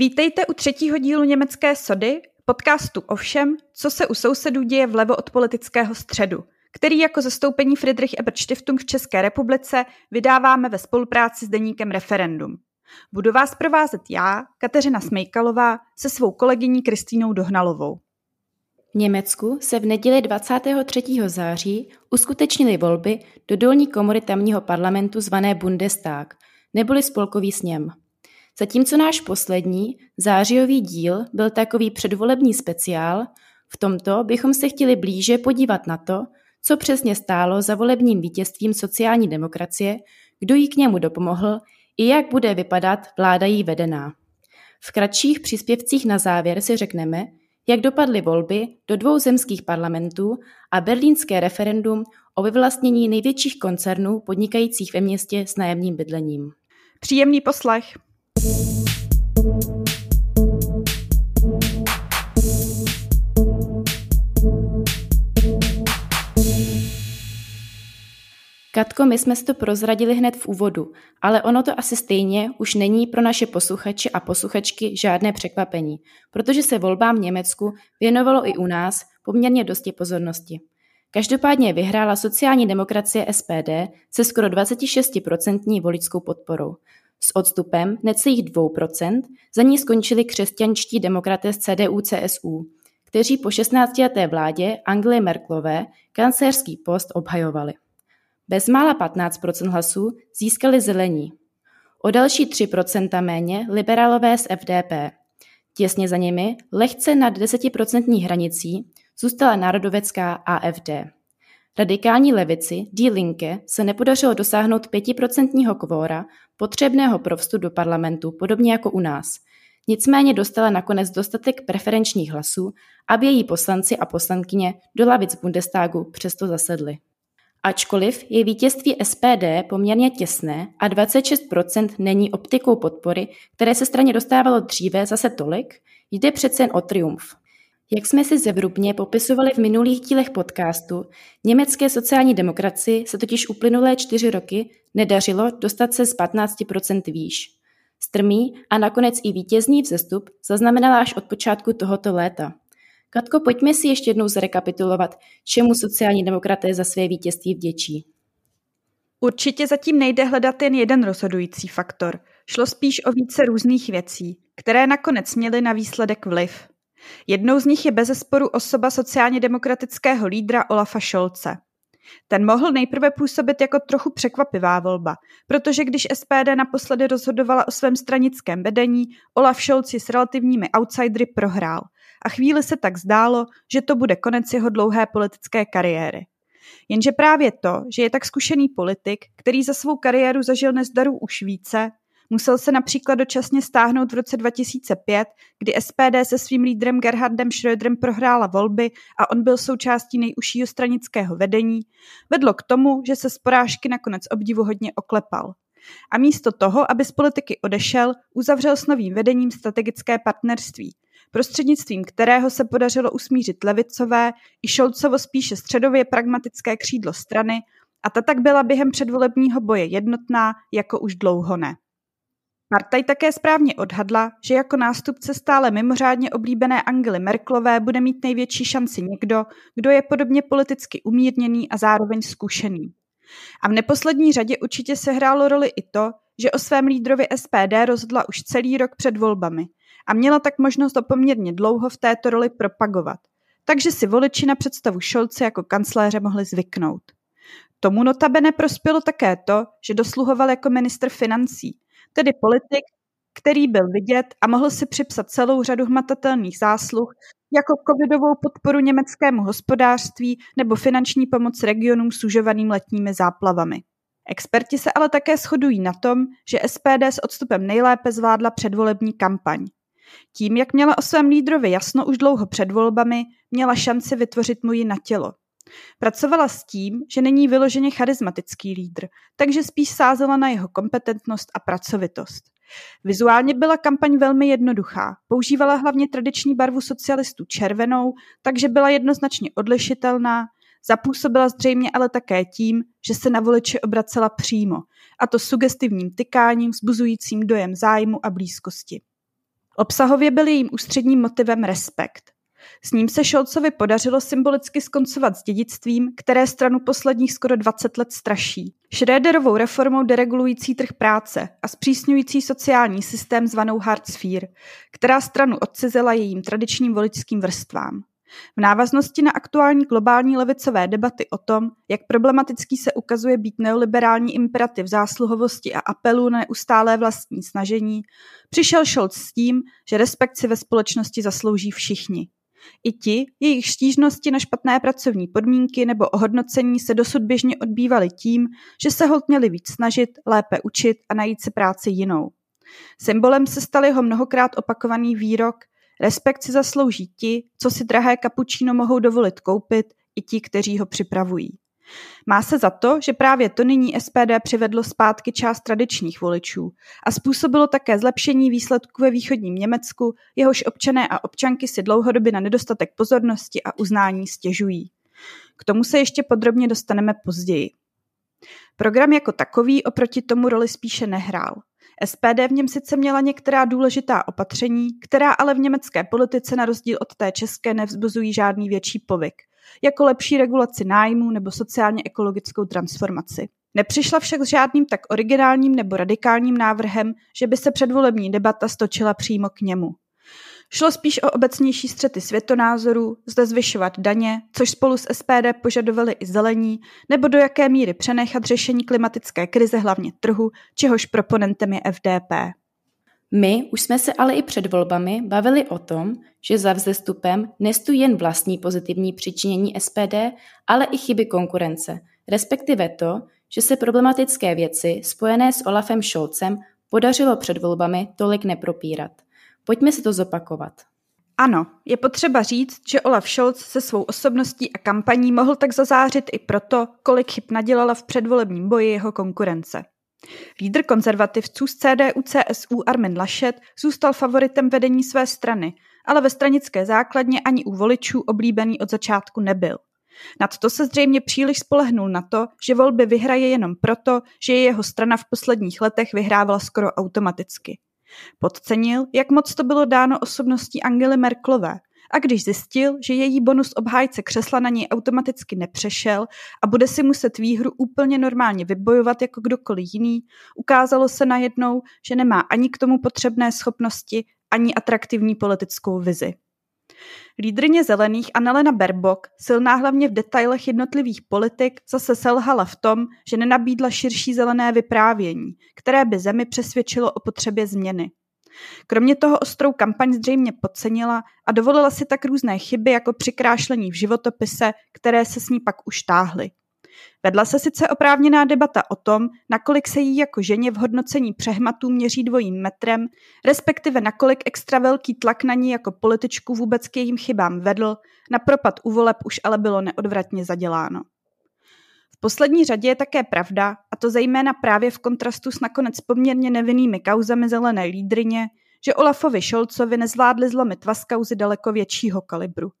Vítejte u třetího dílu německé sody, podcastu o všem, co se u sousedů děje vlevo od politického středu, který jako zastoupení Friedrich Ebert Stiftung v České republice vydáváme ve spolupráci s deníkem Referendum. Budu vás provázet já, Kateřina Smejkalová, se svou kolegyní Kristýnou Dohnalovou. V Německu se v neděli 23. září uskutečnily volby do dolní komory tamního parlamentu zvané Bundestag, neboli spolkový sněm. Zatímco náš poslední, zářijový díl, byl takový předvolební speciál, v tomto bychom se chtěli blíže podívat na to, co přesně stálo za volebním vítězstvím sociální demokracie, kdo jí k němu dopomohl i jak bude vypadat vláda jí vedená. V kratších příspěvcích na závěr si řekneme, jak dopadly volby do dvou zemských parlamentů a berlínské referendum o vyvlastnění největších koncernů podnikajících ve městě s nájemním bydlením. Příjemný poslech. Katko, my jsme si to prozradili hned v úvodu, ale ono to asi stejně už není pro naše posluchače a posluchačky žádné překvapení, protože se volbám v Německu věnovalo i u nás poměrně dosti pozornosti. Každopádně vyhrála sociální demokracie SPD se skoro 26% voličskou podporou. S odstupem necelých 2% za ní skončili křesťančtí demokraté z CDU-CSU, kteří po 16-leté vládě Angely Merklové kancléřský post obhajovali. Bezmála 15% hlasů získali zelení. O další 3% méně liberálové z FDP. Těsně za nimi, lehce nad 10% hranicí, zůstala národovecká AFD. Radikální levici Die Linke se nepodařilo dosáhnout 5% kvóra potřebného pro vstup do parlamentu, podobně jako u nás. Nicméně dostala nakonec dostatek preferenčních hlasů, aby její poslanci a poslankyně do lavic Bundestagu přesto zasedli. Ačkoliv je vítězství SPD poměrně těsné a 26% není optikou podpory, které se straně dostávalo dříve zase tolik, jde přece jen o triumf. Jak jsme si zevrubně popisovali v minulých dílech podcastu, německé sociální demokracii se totiž uplynulé čtyři roky nedařilo dostat se z 15% výš. Strmý a nakonec i vítězný vzestup zaznamenala až od počátku tohoto léta. Katko, pojďme si ještě jednou zrekapitulovat, čemu sociální demokraté za své vítězství vděčí. Určitě zatím nejde hledat jen jeden rozhodující faktor. Šlo spíš o více různých věcí, které nakonec měly na výsledek vliv. Jednou z nich je bezesporu osoba sociálně demokratického lídra Olafa Šolce. Ten mohl nejprve působit jako trochu překvapivá volba, protože když SPD naposledy rozhodovala o svém stranickém vedení, Olaf Scholz s relativními outsidery prohrál a chvíli se tak zdálo, že to bude konec jeho dlouhé politické kariéry. Jenže právě to, že je tak zkušený politik, který za svou kariéru zažil nezdarů už více, Musel se například dočasně stáhnout v roce 2005, kdy SPD se svým lídrem Gerhardem Schröderem prohrála volby a on byl součástí nejužšího stranického vedení, vedlo k tomu, že se z porážky nakonec obdivuhodně oklepal. A místo toho, aby z politiky odešel, uzavřel s novým vedením strategické partnerství, prostřednictvím kterého se podařilo usmířit levicové i Šolcovo spíše středově pragmatické křídlo strany a ta tak byla během předvolebního boje jednotná jako už dlouho ne. Partaj také správně odhadla, že jako nástupce stále mimořádně oblíbené Angely Merklové bude mít největší šanci někdo, kdo je podobně politicky umírněný a zároveň zkušený. A v neposlední řadě určitě sehrálo roli i to, že o svém lídrovi SPD rozhodla už celý rok před volbami a měla tak možnost to poměrně dlouho v této roli propagovat. Takže si voliči na představu Šolce jako kancléře mohli zvyknout. Tomu notabene prospělo také to, že dosluhoval jako ministr financí – tedy politik, který byl vidět a mohl si připsat celou řadu hmatatelných zásluh, jako covidovou podporu německému hospodářství nebo finanční pomoc regionům sužovaným letními záplavami. Experti se ale také shodují na tom, že SPD s odstupem nejlépe zvládla předvolební kampaň. Tím, jak měla o svém lídrovi jasno už dlouho před volbami, měla šanci vytvořit mu ji na tělo. Pracovala s tím, že není vyloženě charismatický lídr, takže spíš sázela na jeho kompetentnost a pracovitost. Vizuálně byla kampaň velmi jednoduchá. Používala hlavně tradiční barvu socialistů červenou, takže byla jednoznačně odlišitelná, zapůsobila zřejmě ale také tím, že se na voliče obracela přímo, a to sugestivním tykáním vzbuzujícím dojem zájmu a blízkosti. Obsahově byl jejím ústředním motivem respekt. S ním se Scholzovi podařilo symbolicky skoncovat s dědictvím, které stranu posledních skoro 20 let straší. Schröderovou reformou deregulující trh práce a zpřísňující sociální systém zvanou IV, která stranu odcizela jejím tradičním voličským vrstvám. V návaznosti na aktuální globální levicové debaty o tom, jak problematický se ukazuje být neoliberální imperativ zásluhovosti a apelů na neustálé vlastní snažení, přišel Scholz s tím, že respekt si ve společnosti zaslouží všichni. I ti, jejich stížnosti na špatné pracovní podmínky nebo ohodnocení se dosud běžně odbývaly tím, že se hod měli víc snažit, lépe učit a najít si práci jinou. Symbolem se stal jeho mnohokrát opakovaný výrok Respekt si zaslouží ti, co si drahé kapučíno mohou dovolit koupit, i ti, kteří ho připravují. Má se za to, že právě to nyní SPD přivedlo zpátky část tradičních voličů a způsobilo také zlepšení výsledků ve východním Německu, jehož občané a občanky si dlouhodobě na nedostatek pozornosti a uznání stěžují. K tomu se ještě podrobně dostaneme později. Program jako takový oproti tomu roli spíše nehrál. SPD v něm sice měla některá důležitá opatření, která ale v německé politice na rozdíl od té české nevzbuzují žádný větší povyk jako lepší regulaci nájmu nebo sociálně ekologickou transformaci. Nepřišla však s žádným tak originálním nebo radikálním návrhem, že by se předvolební debata stočila přímo k němu. Šlo spíš o obecnější střety světonázorů, zda zvyšovat daně, což spolu s SPD požadovali i zelení, nebo do jaké míry přenechat řešení klimatické krize hlavně trhu, čehož proponentem je FDP. My už jsme se ale i před volbami bavili o tom, že za vzestupem nestojí jen vlastní pozitivní přičinění SPD, ale i chyby konkurence, respektive to, že se problematické věci spojené s Olafem Scholzem podařilo před volbami tolik nepropírat. Pojďme si to zopakovat. Ano, je potřeba říct, že Olaf Scholz se svou osobností a kampaní mohl tak zazářit i proto, kolik chyb nadělala v předvolebním boji jeho konkurence. Lídr konzervativců z CDU-CSU Armin Laschet zůstal favoritem vedení své strany, ale ve stranické základně ani u voličů oblíbený od začátku nebyl. Nadto se zřejmě příliš spolehnul na to, že volby vyhraje jenom proto, že je jeho strana v posledních letech vyhrávala skoro automaticky. Podcenil, jak moc to bylo dáno osobností Angely Merklové – a když zjistil, že její bonus obhájce křesla na něj automaticky nepřešel a bude si muset výhru úplně normálně vybojovat jako kdokoliv jiný, ukázalo se najednou, že nemá ani k tomu potřebné schopnosti, ani atraktivní politickou vizi. Lídrně zelených Annalena Berbok, silná hlavně v detailech jednotlivých politik, zase selhala v tom, že nenabídla širší zelené vyprávění, které by zemi přesvědčilo o potřebě změny. Kromě toho ostrou kampaň zřejmě podcenila a dovolila si tak různé chyby jako přikrášlení v životopise, které se s ní pak už táhly. Vedla se sice oprávněná debata o tom, nakolik se jí jako ženě v hodnocení přehmatů měří dvojím metrem, respektive nakolik extra velký tlak na ní jako političku vůbec k jejím chybám vedl, na propad u voleb už ale bylo neodvratně zaděláno poslední řadě je také pravda, a to zejména právě v kontrastu s nakonec poměrně nevinnými kauzami zelené lídrině, že Olafovi Šolcovi nezvládli zlomit vás kauzy daleko většího kalibru.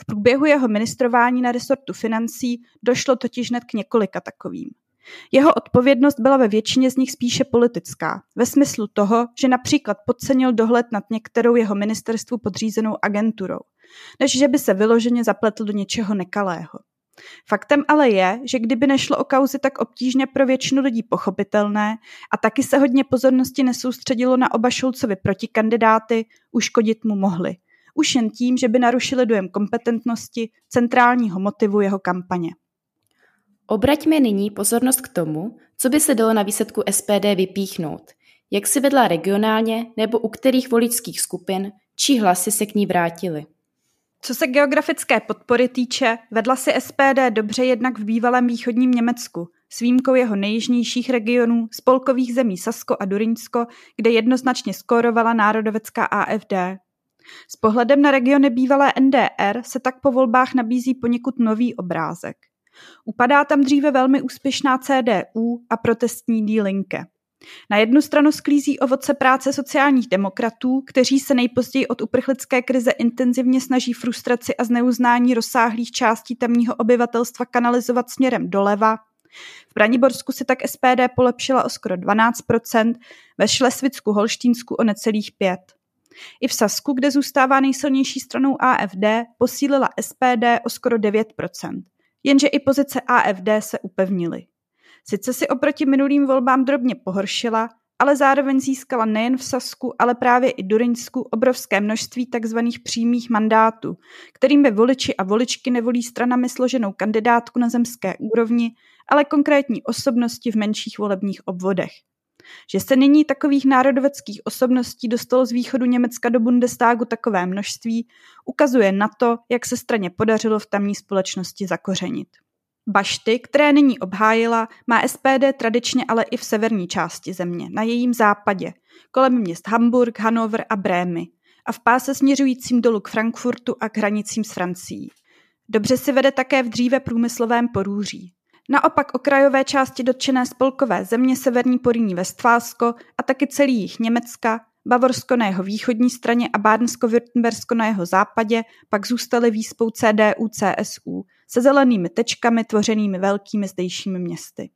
V průběhu jeho ministrování na resortu financí došlo totiž hned k několika takovým. Jeho odpovědnost byla ve většině z nich spíše politická, ve smyslu toho, že například podcenil dohled nad některou jeho ministerstvu podřízenou agenturou, než že by se vyloženě zapletl do něčeho nekalého. Faktem ale je, že kdyby nešlo o kauzy tak obtížně pro většinu lidí pochopitelné a taky se hodně pozornosti nesoustředilo na oba Šulcovi protikandidáty, uškodit mu mohli. Už jen tím, že by narušili dojem kompetentnosti centrálního motivu jeho kampaně. Obraťme nyní pozornost k tomu, co by se dalo na výsledku SPD vypíchnout, jak si vedla regionálně nebo u kterých voličských skupin, či hlasy se k ní vrátily. Co se geografické podpory týče, vedla si SPD dobře jednak v bývalém východním Německu, s výjimkou jeho nejjižnějších regionů, spolkových zemí Sasko a Durinsko, kde jednoznačně skórovala národovecká AFD. S pohledem na regiony bývalé NDR se tak po volbách nabízí poněkud nový obrázek. Upadá tam dříve velmi úspěšná CDU a protestní Die Linke. Na jednu stranu sklízí ovoce práce sociálních demokratů, kteří se nejpozději od uprchlické krize intenzivně snaží frustraci a zneuznání rozsáhlých částí tamního obyvatelstva kanalizovat směrem doleva. V Braniborsku si tak SPD polepšila o skoro 12%, ve Šlesvicku Holštínsku o necelých 5%. I v Sasku, kde zůstává nejsilnější stranou AFD, posílila SPD o skoro 9%. Jenže i pozice AFD se upevnily. Sice si oproti minulým volbám drobně pohoršila, ale zároveň získala nejen v Sasku, ale právě i Durinsku obrovské množství tzv. přímých mandátů, kterými voliči a voličky nevolí stranami složenou kandidátku na zemské úrovni, ale konkrétní osobnosti v menších volebních obvodech. Že se nyní takových národoveckých osobností dostalo z východu Německa do Bundestagu takové množství, ukazuje na to, jak se straně podařilo v tamní společnosti zakořenit. Bašty, které nyní obhájila, má SPD tradičně ale i v severní části země, na jejím západě, kolem měst Hamburg, Hannover a Brémy a v páse směřujícím dolů k Frankfurtu a k hranicím s Francií. Dobře si vede také v dříve průmyslovém porůří. Naopak okrajové části dotčené spolkové země Severní Poríní Westfálsko a taky celý jich Německa, Bavorsko na jeho východní straně a Bádensko-Württembersko na jeho západě pak zůstaly výspou CDU-CSU se zelenými tečkami tvořenými velkými zdejšími městy.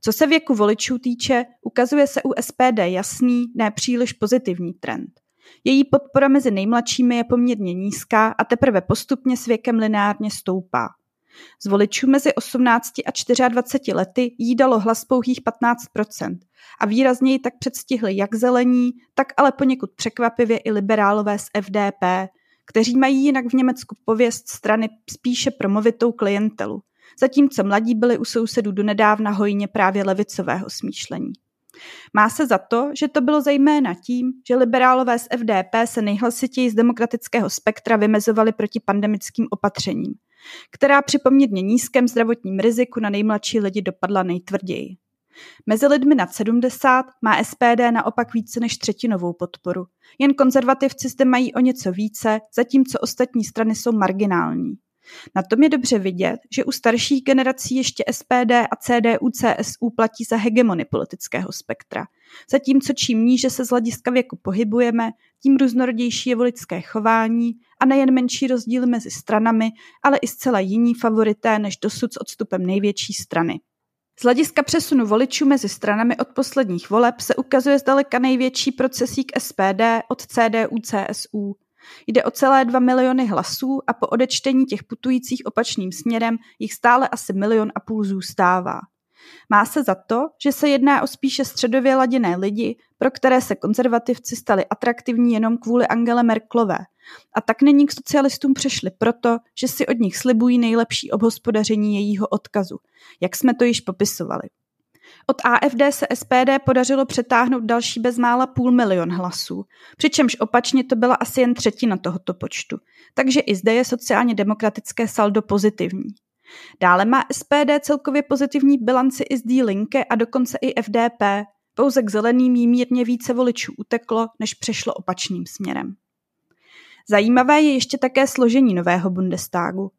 Co se věku voličů týče, ukazuje se u SPD jasný, ne příliš pozitivní trend. Její podpora mezi nejmladšími je poměrně nízká a teprve postupně s věkem lineárně stoupá. Z voličů mezi 18 a 24 lety jí dalo hlas pouhých 15% a výrazněji tak předstihli jak zelení, tak ale poněkud překvapivě i liberálové z FDP, kteří mají jinak v Německu pověst strany spíše pro movitou klientelu, zatímco mladí byli u sousedů donedávna hojně právě levicového smýšlení. Má se za to, že to bylo zejména tím, že liberálové z FDP se nejhlasitěji z demokratického spektra vymezovali proti pandemickým opatřením, která při poměrně nízkém zdravotním riziku na nejmladší lidi dopadla nejtvrději. Mezi lidmi nad 70 má SPD naopak více než třetinovou podporu. Jen konzervativci zde mají o něco více, zatímco ostatní strany jsou marginální. Na tom je dobře vidět, že u starších generací ještě SPD a CDU CSU platí za hegemony politického spektra. Zatímco čím níže se z hlediska věku pohybujeme, tím různorodější je voličské chování a nejen menší rozdíly mezi stranami, ale i zcela jiní favorité než dosud s odstupem největší strany. Z hlediska přesunu voličů mezi stranami od posledních voleb se ukazuje zdaleka největší procesík SPD od CDU CSU. Jde o celé 2 miliony hlasů a po odečtení těch putujících opačným směrem jich stále asi milion a půl zůstává. Má se za to, že se jedná o spíše středově laděné lidi, pro které se konzervativci stali atraktivní jenom kvůli Angele Merklové. A tak není k socialistům přešli proto, že si od nich slibují nejlepší obhospodaření jejího odkazu, jak jsme to již popisovali. Od AFD se SPD podařilo přetáhnout další bezmála půl milion hlasů, přičemž opačně to byla asi jen třetina tohoto počtu, takže i zde je sociálně demokratické saldo pozitivní. Dále má SPD celkově pozitivní bilanci i z D-Linke a dokonce i FDP, pouze k zeleným jí mírně více voličů uteklo, než přešlo opačným směrem. Zajímavé je ještě také složení nového Bundestagu.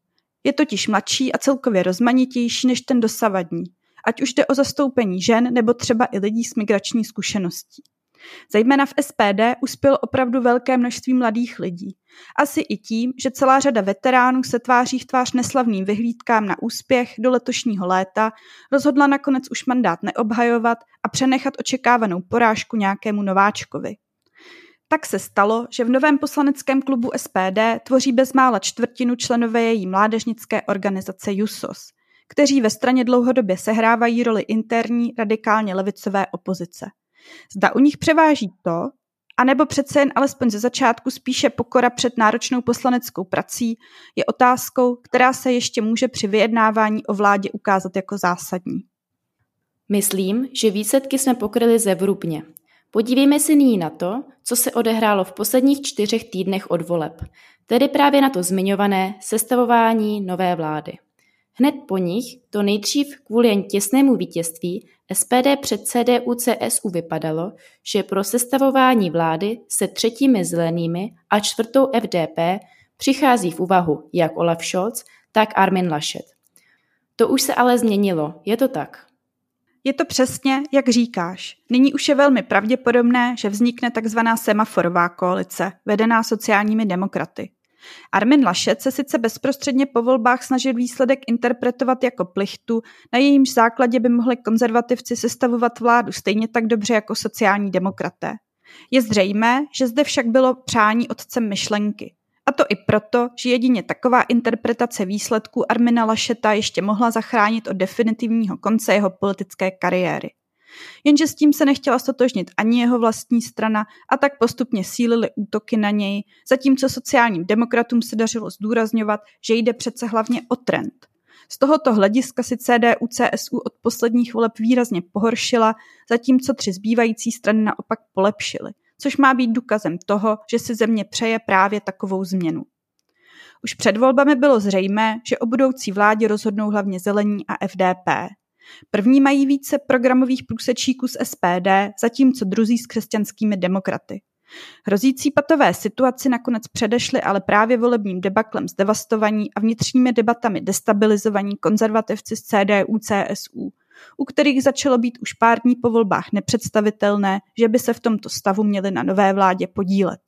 Je totiž mladší a celkově rozmanitější než ten dosavadní, ať už jde o zastoupení žen nebo třeba i lidí s migrační zkušeností. Zejména v SPD uspělo opravdu velké množství mladých lidí. Asi i tím, že celá řada veteránů se tváří v tvář neslavným vyhlídkám na úspěch do letošního léta, rozhodla nakonec už mandát neobhajovat a přenechat očekávanou porážku nějakému nováčkovi. Tak se stalo, že v novém poslaneckém klubu SPD tvoří bezmála čtvrtinu členové její mládežnické organizace JUSOS, kteří ve straně dlouhodobě sehrávají roli interní radikálně levicové opozice. Zda u nich převáží to, anebo přece jen alespoň ze začátku spíše pokora před náročnou poslaneckou prací, je otázkou, která se ještě může při vyjednávání o vládě ukázat jako zásadní. Myslím, že výsledky jsme pokryli zevrubně. Podívejme se nyní na to, co se odehrálo v posledních čtyřech týdnech od voleb, tedy právě na to zmiňované sestavování nové vlády. Hned po nich, to nejdřív kvůli jen těsnému vítězství, SPD před CDU CSU vypadalo, že pro sestavování vlády se třetími zelenými a čtvrtou FDP přichází v úvahu jak Olaf Scholz, tak Armin Laschet. To už se ale změnilo, je to tak? Je to přesně, jak říkáš. Nyní už je velmi pravděpodobné, že vznikne takzvaná semaforová koalice, vedená sociálními demokraty. Armin Laschet se sice bezprostředně po volbách snažil výsledek interpretovat jako plichtu, na jejímž základě by mohli konzervativci sestavovat vládu stejně tak dobře jako sociální demokraté. Je zřejmé, že zde však bylo přání otcem myšlenky. A to i proto, že jedině taková interpretace výsledků Armina Lašeta ještě mohla zachránit od definitivního konce jeho politické kariéry. Jenže s tím se nechtěla stotožnit ani jeho vlastní strana a tak postupně sílily útoky na něj, zatímco sociálním demokratům se dařilo zdůrazňovat, že jde přece hlavně o trend. Z tohoto hlediska si CDU CSU od posledních voleb výrazně pohoršila, zatímco tři zbývající strany naopak polepšily, což má být důkazem toho, že si země přeje právě takovou změnu. Už před volbami bylo zřejmé, že o budoucí vládě rozhodnou hlavně zelení a FDP. První mají více programových průsečíků z SPD, zatímco druzí s křesťanskými demokraty. Hrozící patové situaci nakonec předešly ale právě volebním debaklem zdevastovaní a vnitřními debatami destabilizovaní konzervativci z CDU CSU, u kterých začalo být už pár dní po volbách nepředstavitelné, že by se v tomto stavu měli na nové vládě podílet.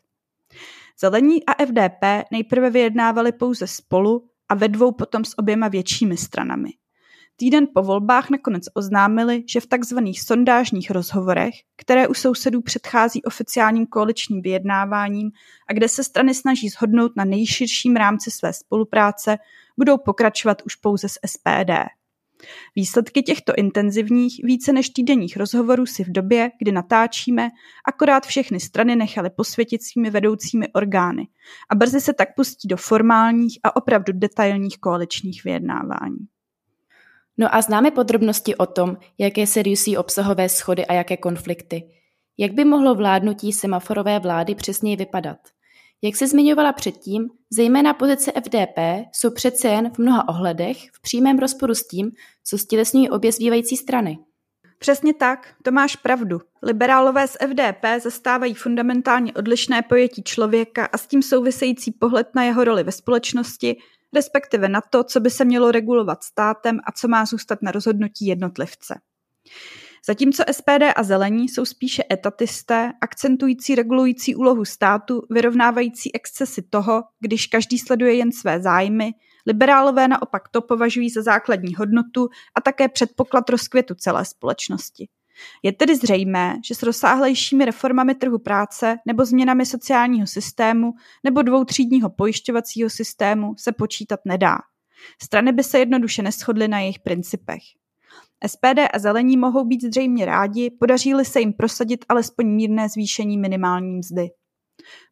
Zelení a FDP nejprve vyjednávali pouze spolu a ve dvou potom s oběma většími stranami. Týden po volbách nakonec oznámili, že v takzvaných sondážních rozhovorech, které u sousedů předchází oficiálním koaličním vyjednáváním a kde se strany snaží shodnout na nejširším rámci své spolupráce, budou pokračovat už pouze s SPD. Výsledky těchto intenzivních, více než týdenních rozhovorů si v době, kdy natáčíme, akorát všechny strany nechaly posvětit svými vedoucími orgány a brzy se tak pustí do formálních a opravdu detailních koaličních vyjednávání. No a známe podrobnosti o tom, jaké se rysí obsahové schody a jaké konflikty. Jak by mohlo vládnutí semaforové vlády přesněji vypadat? Jak se zmiňovala předtím, zejména pozice FDP jsou přece jen v mnoha ohledech v přímém rozporu s tím, co stělesňují obě zbývající strany. Přesně tak, to máš pravdu. Liberálové z FDP zastávají fundamentálně odlišné pojetí člověka a s tím související pohled na jeho roli ve společnosti respektive na to, co by se mělo regulovat státem a co má zůstat na rozhodnutí jednotlivce. Zatímco SPD a zelení jsou spíše etatisté, akcentující regulující úlohu státu, vyrovnávající excesy toho, když každý sleduje jen své zájmy, liberálové naopak to považují za základní hodnotu a také předpoklad rozkvětu celé společnosti. Je tedy zřejmé, že s rozsáhlejšími reformami trhu práce nebo změnami sociálního systému nebo dvoutřídního pojišťovacího systému se počítat nedá. Strany by se jednoduše neschodly na jejich principech. SPD a zelení mohou být zřejmě rádi, podaří-li se jim prosadit alespoň mírné zvýšení minimální mzdy.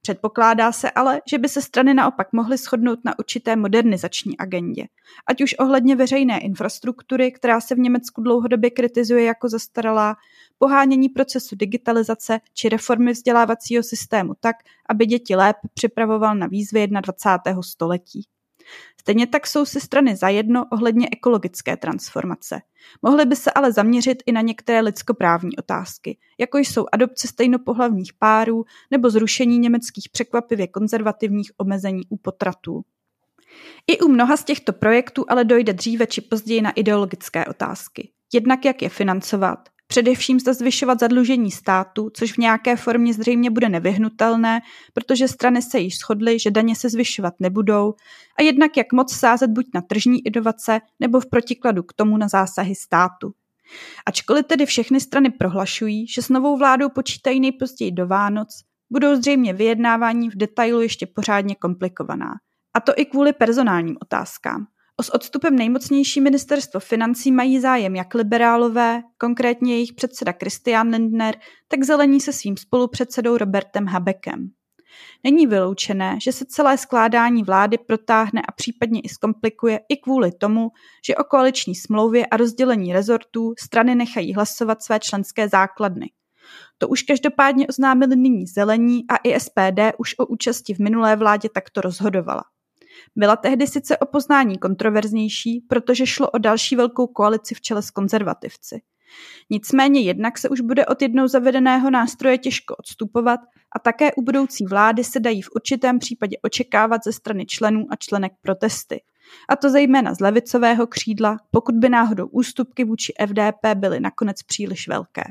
Předpokládá se ale, že by se strany naopak mohly shodnout na určité modernizační agendě, ať už ohledně veřejné infrastruktury, která se v Německu dlouhodobě kritizuje jako zastaralá, pohánění procesu digitalizace či reformy vzdělávacího systému tak, aby děti lépe připravoval na výzvy 21. století. Stejně tak jsou si strany zajedno ohledně ekologické transformace. Mohly by se ale zaměřit i na některé lidskoprávní otázky, jako jsou adopce stejnopohlavních párů nebo zrušení německých překvapivě konzervativních omezení u potratů. I u mnoha z těchto projektů ale dojde dříve či později na ideologické otázky. Jednak jak je financovat, Především zda zvyšovat zadlužení státu, což v nějaké formě zřejmě bude nevyhnutelné, protože strany se již shodly, že daně se zvyšovat nebudou, a jednak jak moc sázet buď na tržní inovace, nebo v protikladu k tomu na zásahy státu. Ačkoliv tedy všechny strany prohlašují, že s novou vládou počítají nejpozději do Vánoc, budou zřejmě vyjednávání v detailu ještě pořádně komplikovaná. A to i kvůli personálním otázkám. O s odstupem nejmocnější ministerstvo financí mají zájem jak liberálové, konkrétně jejich předseda Christian Lindner, tak zelení se svým spolupředsedou Robertem Habekem. Není vyloučené, že se celé skládání vlády protáhne a případně i zkomplikuje i kvůli tomu, že o koaliční smlouvě a rozdělení rezortů strany nechají hlasovat své členské základny. To už každopádně oznámili nyní zelení a i SPD už o účasti v minulé vládě takto rozhodovala. Byla tehdy sice o poznání kontroverznější, protože šlo o další velkou koalici v čele s konzervativci. Nicméně jednak se už bude od jednou zavedeného nástroje těžko odstupovat a také u budoucí vlády se dají v určitém případě očekávat ze strany členů a členek protesty. A to zejména z levicového křídla, pokud by náhodou ústupky vůči FDP byly nakonec příliš velké.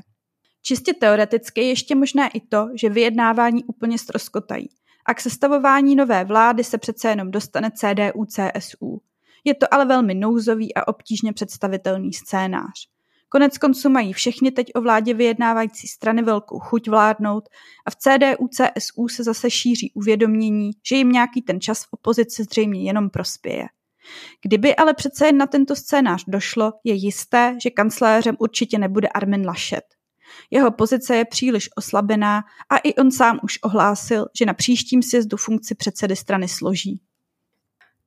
Čistě teoreticky je ještě možné i to, že vyjednávání úplně stroskotají a k sestavování nové vlády se přece jenom dostane CDU CSU. Je to ale velmi nouzový a obtížně představitelný scénář. Konec konců mají všechny teď o vládě vyjednávající strany velkou chuť vládnout a v CDU CSU se zase šíří uvědomění, že jim nějaký ten čas v opozici zřejmě jenom prospěje. Kdyby ale přece jen na tento scénář došlo, je jisté, že kancléřem určitě nebude Armin Laschet. Jeho pozice je příliš oslabená a i on sám už ohlásil, že na příštím sjezdu funkci předsedy strany složí.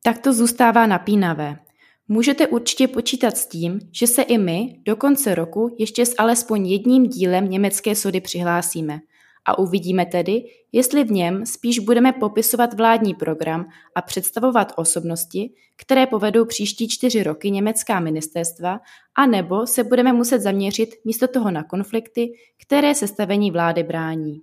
Tak to zůstává napínavé. Můžete určitě počítat s tím, že se i my do konce roku ještě s alespoň jedním dílem německé sody přihlásíme – a uvidíme tedy, jestli v něm spíš budeme popisovat vládní program a představovat osobnosti, které povedou příští čtyři roky německá ministerstva, anebo se budeme muset zaměřit místo toho na konflikty, které sestavení vlády brání.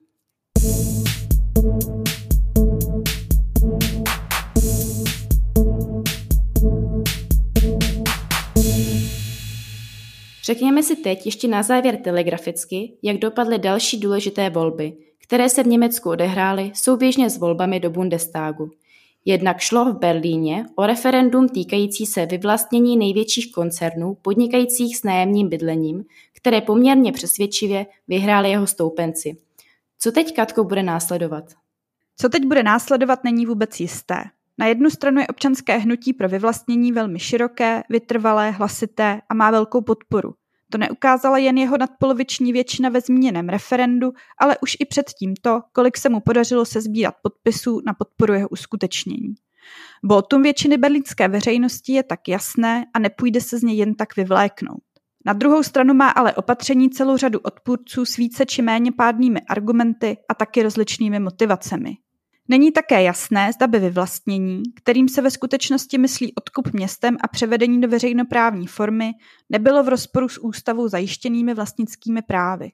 Řekněme si teď ještě na závěr telegraficky, jak dopadly další důležité volby, které se v Německu odehrály souběžně s volbami do Bundestagu. Jednak šlo v Berlíně o referendum týkající se vyvlastnění největších koncernů podnikajících s nájemním bydlením, které poměrně přesvědčivě vyhráli jeho stoupenci. Co teď, Katko, bude následovat? Co teď bude následovat, není vůbec jisté. Na jednu stranu je občanské hnutí pro vyvlastnění velmi široké, vytrvalé, hlasité a má velkou podporu. To neukázala jen jeho nadpoloviční většina ve zmíněném referendu, ale už i předtím to, kolik se mu podařilo se sbírat podpisů na podporu jeho uskutečnění. Botum většiny berlínské veřejnosti je tak jasné a nepůjde se z něj jen tak vyvléknout. Na druhou stranu má ale opatření celou řadu odpůrců s více či méně pádnými argumenty a taky rozličnými motivacemi. Není také jasné, zda by vyvlastnění, kterým se ve skutečnosti myslí odkup městem a převedení do veřejnoprávní formy, nebylo v rozporu s ústavou zajištěnými vlastnickými právy.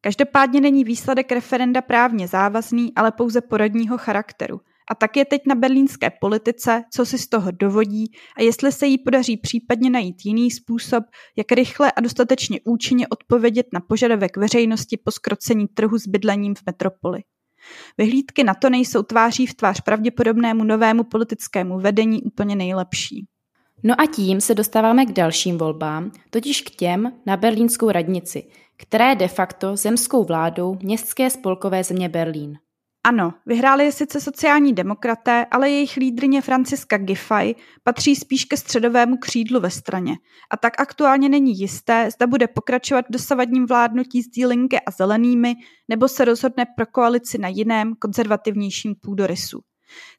Každopádně není výsledek referenda právně závazný, ale pouze poradního charakteru. A tak je teď na berlínské politice, co si z toho dovodí a jestli se jí podaří případně najít jiný způsob, jak rychle a dostatečně účinně odpovědět na požadavek veřejnosti po skrocení trhu s bydlením v metropoli. Vyhlídky na to nejsou tváří v tvář pravděpodobnému novému politickému vedení úplně nejlepší. No a tím se dostáváme k dalším volbám, totiž k těm na berlínskou radnici, která je de facto zemskou vládou městské spolkové země Berlín. Ano, vyhráli je sice sociální demokraté, ale jejich lídrně Franciska Giffey patří spíš ke středovému křídlu ve straně a tak aktuálně není jisté, zda bude pokračovat v dosavadním vládnutí s Dílinke a zelenými nebo se rozhodne pro koalici na jiném, konzervativnějším půdorysu.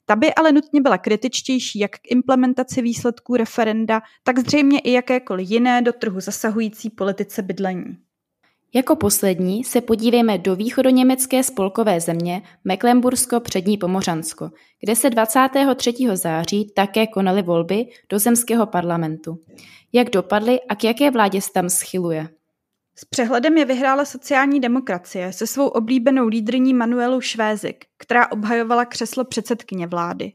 Ta by ale nutně byla kritičtější jak k implementaci výsledků referenda, tak zřejmě i jakékoliv jiné do trhu zasahující politice bydlení. Jako poslední se podívejme do východoněmecké spolkové země Mecklenbursko-přední Pomořansko, kde se 23. září také konaly volby do zemského parlamentu. Jak dopadly a k jaké vládě se tam schyluje? S přehledem je vyhrála sociální demokracie se svou oblíbenou lídrní Manuelou Švézik, která obhajovala křeslo předsedkyně vlády.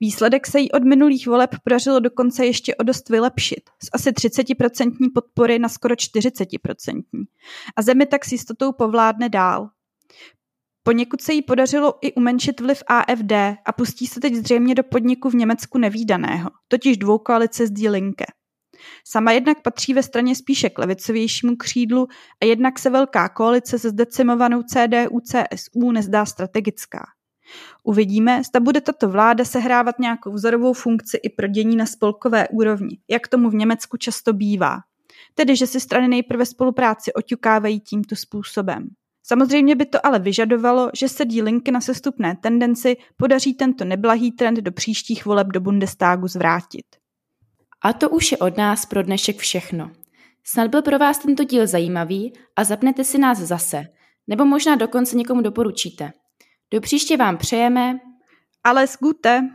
Výsledek se jí od minulých voleb podařilo dokonce ještě o dost vylepšit, z asi 30% podpory na skoro 40%. A zemi tak s jistotou povládne dál. Poněkud se jí podařilo i umenšit vliv AFD a pustí se teď zřejmě do podniku v Německu nevýdaného, totiž dvou koalice z Die Linke. Sama jednak patří ve straně spíše k levicovějšímu křídlu a jednak se velká koalice se zdecimovanou CDU-CSU nezdá strategická. Uvidíme, zda bude tato vláda sehrávat nějakou vzorovou funkci i pro dění na spolkové úrovni, jak tomu v Německu často bývá. Tedy, že si strany nejprve spolupráci oťukávají tímto způsobem. Samozřejmě by to ale vyžadovalo, že se Die Linke na sestupné tendenci podaří tento neblahý trend do příštích voleb do Bundestagu zvrátit. A to už je od nás pro dnešek všechno. Snad byl pro vás tento díl zajímavý a zapnete si nás zase, nebo možná dokonce někomu doporučíte. Do příště vám přejeme Alles Gute!